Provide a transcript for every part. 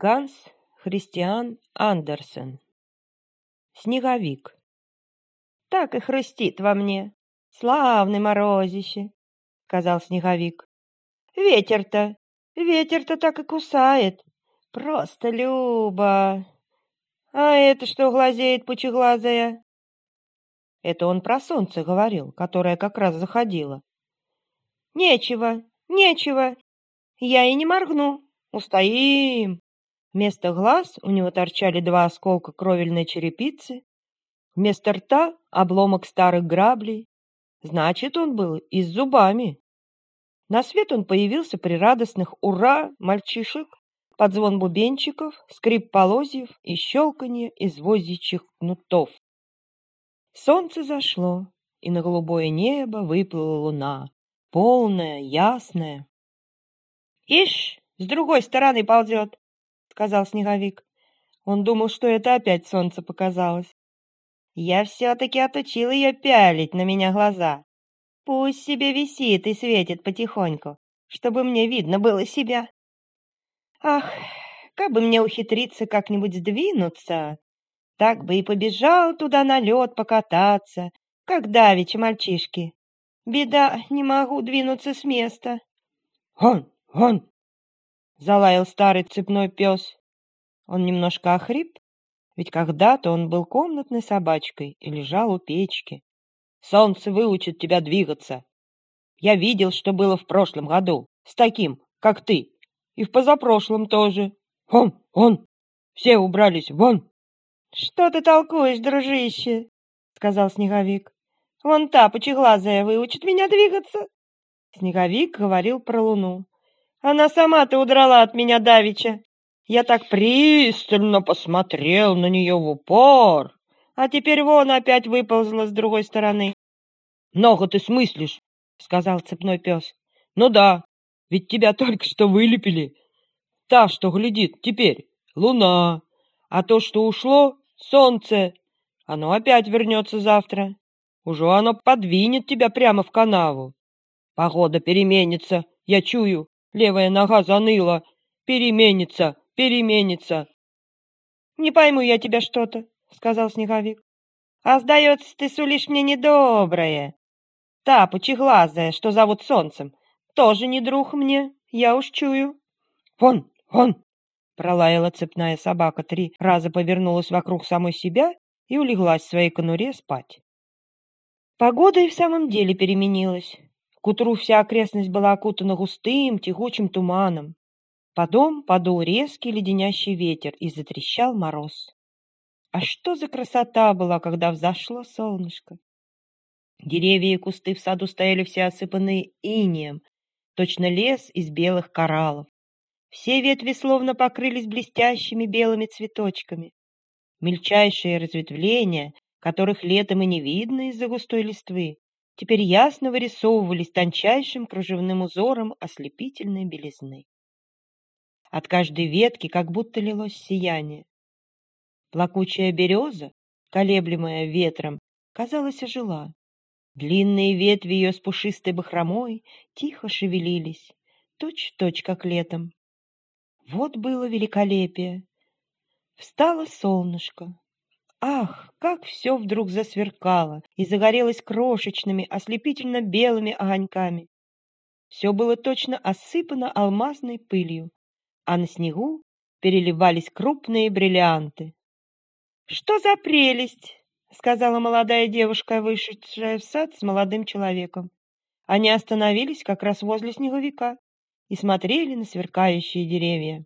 Ганс Христиан Андерсен. Снеговик. Так и хрустит во мне. Славный морозище, сказал снеговик. Ветер-то, ветер-то так и кусает. Просто любо. А это что глазеет пучеглазая? Это он про солнце говорил, которое как раз заходило. Нечего, нечего. Я и не моргну. Устоим. Вместо глаз у него торчали два осколка кровельной черепицы, вместо рта обломок старых граблей. Значит, он был и с зубами. На свет он появился при радостных «Ура!» мальчишек, под звон бубенчиков, скрип полозьев и щелканье извозячих кнутов. Солнце зашло, и на голубое небо выплыла луна, полная, ясная. «Ишь, с другой стороны ползет!» сказал Снеговик. Он думал, что это опять солнце показалось. Я все-таки отучил ее пялить на меня глаза. Пусть себе висит и светит потихоньку, чтобы мне видно было себя. Ах, как бы мне ухитриться как-нибудь сдвинуться, так бы и побежал туда на лед покататься, как давеча мальчишки. Беда, не могу двинуться с места. Гон, гон, залаял старый цепной пес. Он немножко охрип, ведь когда-то он был комнатной собачкой и лежал у печки. Солнце выучит тебя двигаться. Я видел, что было в прошлом году, с таким, как ты, и в позапрошлом тоже. Вон, вон, все убрались, вон. Что ты толкуешь, дружище? сказал Снеговик. Вон та пучеглазая выучит меня двигаться. Снеговик говорил про луну. Она сама-то удрала от меня давеча. Я так пристально посмотрел на нее в упор, а теперь вон опять выползла с другой стороны. — Много ты смыслишь, — сказал цепной пес. — Ну да, ведь тебя только что вылепили. Та, что глядит теперь, луна, а то, что ушло, солнце. Оно опять вернется завтра. Уже оно подвинет тебя прямо в канаву. Погода переменится, я чую. Левая нога заныла. Переменится, переменится. Не пойму я тебя что-то, сказал Снеговик. А сдается, ты сулишь мне недоброе. Та пучеглазая, что зовут Солнцем, тоже не друг мне, я уж чую. Вон, вон! Пролаяла цепная собака три раза, повернулась вокруг самой себя и улеглась в своей конуре спать. Погода и в самом деле переменилась. К утру вся окрестность была окутана густым, тягучим туманом. Потом подул резкий леденящий ветер и затрещал мороз. А что за красота была, когда взошло солнышко! Деревья и кусты в саду стояли все осыпанные инеем, точно лес из белых кораллов. Все ветви словно покрылись блестящими белыми цветочками. Мельчайшие разветвления, которых летом и не видно из-за густой листвы, теперь ясно вырисовывались тончайшим кружевным узором ослепительной белизны. От каждой ветки как будто лилось сияние. Плакучая береза, колеблемая ветром, казалось, ожила. Длинные ветви ее с пушистой бахромой тихо шевелились, точь-в-точь, как летом. Вот было великолепие. Встало солнышко, Ах, как все вдруг засверкало и загорелось крошечными, ослепительно белыми огоньками. Все было точно осыпано алмазной пылью, а на снегу переливались крупные бриллианты. «Что за прелесть!» — сказала молодая девушка, вышедшая в сад с молодым человеком. Они остановились как раз возле снеговика и смотрели на сверкающие деревья.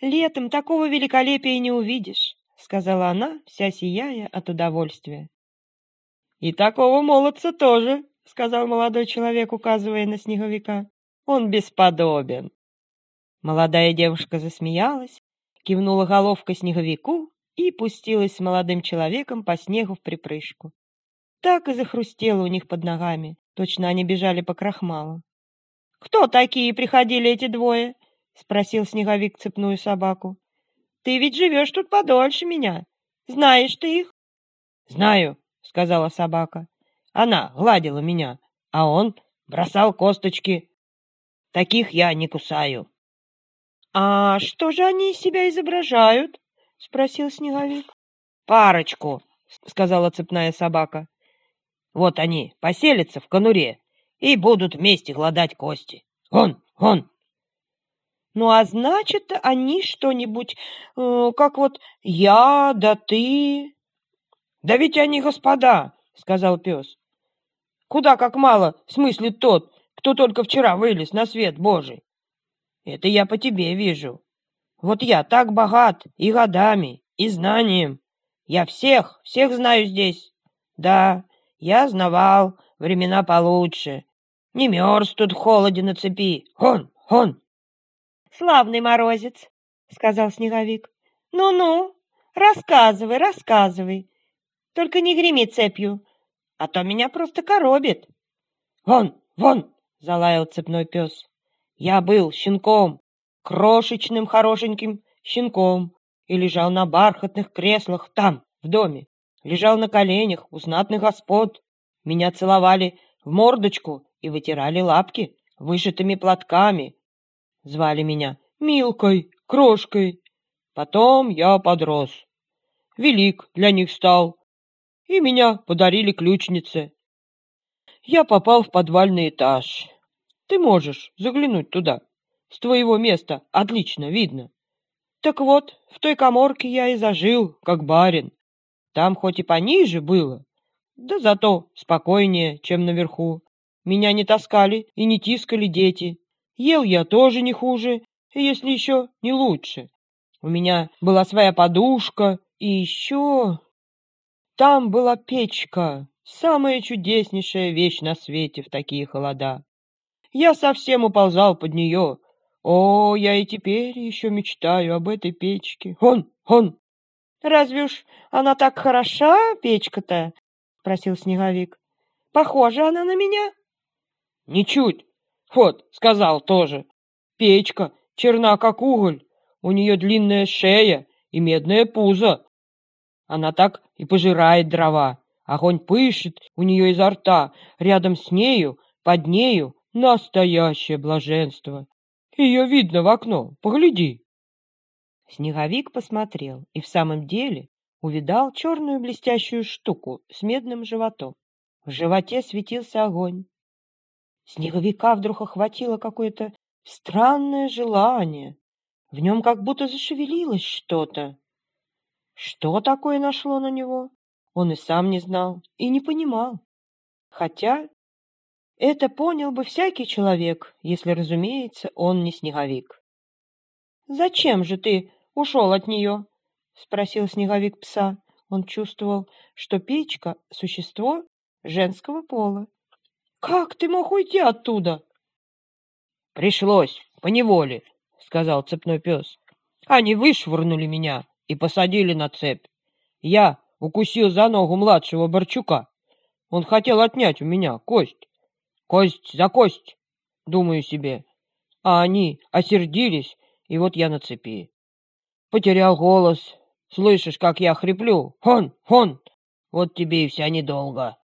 «Летом такого великолепия не увидишь сказала она, вся сияя от удовольствия. И такого молодца тоже, сказал молодой человек, указывая на снеговика. Он бесподобен. Молодая девушка засмеялась, кивнула головкой снеговику и пустилась с молодым человеком по снегу в припрыжку. Так и захрустело у них под ногами, точно они бежали по крахмалу. «Кто такие приходили эти двое?» — спросил Снеговик цепную собаку. «Ты ведь живешь тут подольше меня. Знаешь ты их?» «Знаю», — сказала собака. «Она гладила меня, а он бросал косточки. Таких я не кусаю». «А что же они из себя изображают?» — спросил Снеговик. «Парочку», — сказала цепная собака. «Вот они поселятся в конуре и будут вместе гладать кости. Он, он!» «Ну, а значит, они что-нибудь, э, как вот я, да ты...» «Да ведь они господа», — сказал пес. «Куда как мало смыслит тот, кто только вчера вылез на свет Божий. Это я по тебе вижу. Вот я так богат и годами, и знанием. Я всех, всех знаю здесь. Да, я знавал времена получше. Не мерз тут в холоде на цепи. Хон, хон. Славный морозец, сказал Снеговик. Ну-ну, рассказывай, рассказывай. Только не греми цепью, а то меня просто коробит. Вон, вон, залаял цепной пес. Я был щенком, крошечным хорошеньким щенком, и лежал на бархатных креслах там, в доме. Лежал на коленях у знатных господ. Меня целовали в мордочку и вытирали лапки вышитыми платками. Звали меня Милкой, Крошкой. Потом я подрос. Велик для них стал. И меня подарили ключнице. Я попал в подвальный этаж. Ты можешь заглянуть туда. С твоего места отлично видно. Так вот, в той коморке я и зажил, как барин. Там хоть и пониже было, да зато спокойнее, чем наверху. Меня не таскали и не тискали дети. Ел я тоже не хуже, если еще не лучше. У меня была своя подушка, и еще... Там была печка, самая чудеснейшая вещь на свете в такие холода. Я совсем уползал под нее, о, я и теперь еще мечтаю об этой печке. Он, он. Разве уж она так хороша, печка-то? Просил Снеговик. Похожа она на меня? Ничуть. Вот, сказал тоже. Печка черна, как уголь. У нее длинная шея и медное пузо. Она так и пожирает дрова. Огонь пышет у нее изо рта. Рядом с нею, под нею, настоящее блаженство. Ее видно в окно. Погляди. Снеговик посмотрел и в самом деле увидал черную блестящую штуку с медным животом. В животе светился огонь. Снеговика вдруг охватило какое-то странное желание. В нем как будто зашевелилось что-то. Что такое нашло на него, он и сам не знал и не понимал. Хотя это понял бы всякий человек, если, разумеется, он не снеговик. «Зачем же ты ушел от нее?» — спросил снеговик пса. Он чувствовал, что печка — существо женского пола. «Как ты мог уйти оттуда?» «Пришлось, поневоле», — сказал цепной пес. «Они вышвырнули меня и посадили на цепь. Я укусил за ногу младшего Борчука. Он хотел отнять у меня кость. Кость за кость, думаю себе. А они осердились, и вот я на цепи. Потерял голос. Слышишь, как я хриплю? Хон, хон! Вот тебе и вся недолго.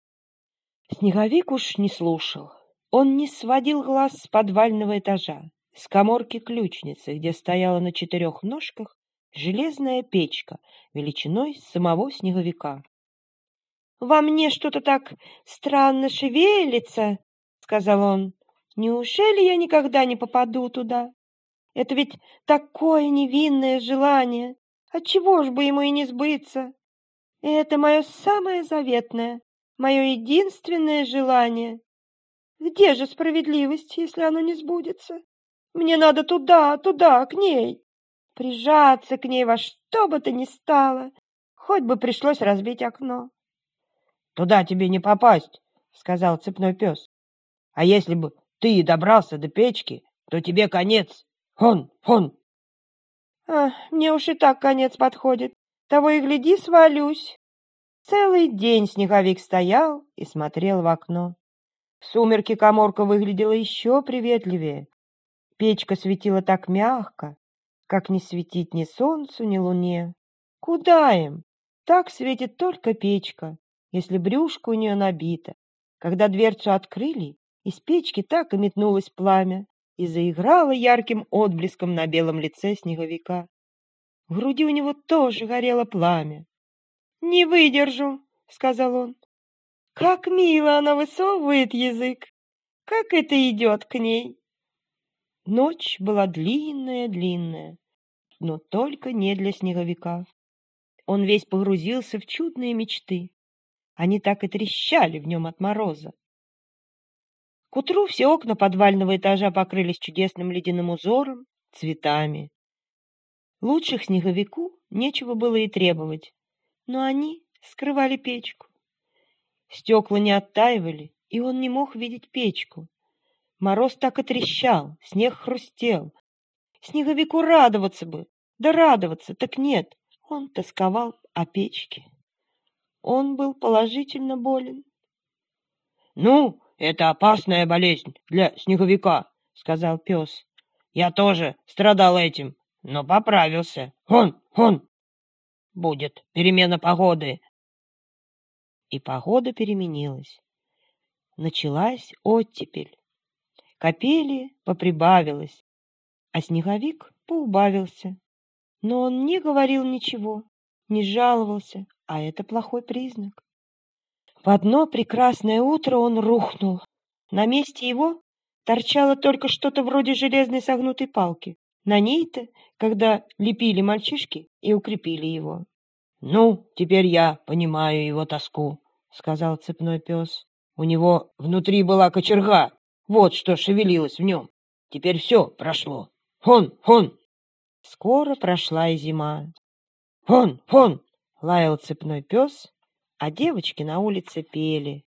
Снеговик уж не слушал. Он не сводил глаз с подвального этажа, с коморки ключницы, где стояла на четырех ножках железная печка величиной самого снеговика. «Во мне что-то так странно шевелится», сказал он. Неужели я никогда не попаду туда? Это ведь такое невинное желание. Отчего ж бы ему и не сбыться? Это мое самое заветное, мое единственное желание. Где же справедливость, если оно не сбудется? Мне надо туда, туда, к ней. Прижаться к ней во что бы то ни стало. Хоть бы пришлось разбить окно. — Туда тебе не попасть, — сказал цепной пес. А если бы ты добрался до печки, то тебе конец. Фон, фон. А, мне уж и так конец подходит. Того и гляди, свалюсь. Целый день снеговик стоял и смотрел в окно. В сумерки коморка выглядела еще приветливее. Печка светила так мягко, как не светить ни солнцу, ни луне. Куда им? Так светит только печка, если брюшко у нее набито. Когда дверцу открыли, из печки так и метнулось пламя и заиграло ярким отблеском на белом лице снеговика. В груди у него тоже горело пламя. «Не выдержу», — сказал он. «Как мило она высовывает язык! Как это идет к ней!» Ночь была длинная-длинная, но только не для снеговика. Он весь погрузился в чудные мечты. Они так и трещали в нем от мороза. К утру все окна подвального этажа покрылись чудесным ледяным узором, цветами. Лучших снеговику нечего было и требовать, но они скрывали печку. Стекла не оттаивали, и он не мог видеть печку. Мороз так и трещал, снег хрустел. Снеговику радоваться бы, да радоваться, так нет. Он тосковал о печке. Он был положительно болен. — Ну, это опасная болезнь для снеговика, — сказал пес. — Я тоже страдал этим, но поправился. Вон, вон! Будет перемена погоды. И погода переменилась. Началась оттепель. Капели поприбавилось, а снеговик поубавился. Но он не говорил ничего, не жаловался, а это плохой признак. В одно прекрасное утро он рухнул. На месте его торчало только что-то вроде железной согнутой палки. На ней-то, когда лепили мальчишки и укрепили его. — Ну, теперь я понимаю его тоску, — сказал цепной пес. У него внутри была кочерга, вот что шевелилось в нем. Теперь все прошло. Хон, хон! Скоро прошла и зима. Хон, хон! Лаял цепной пес, а девочки на улице пели.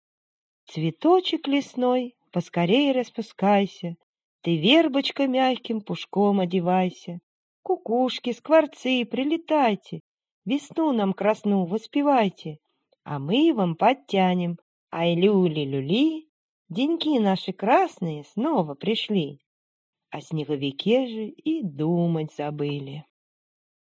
Цветочек лесной, поскорей распускайся, Ты, вербочка, мягким пушком одевайся. Кукушки, скворцы, прилетайте, Весну нам красну воспевайте, А мы вам подтянем, ай люли-люли, Деньки наши красные снова пришли, о снеговике же и думать забыли.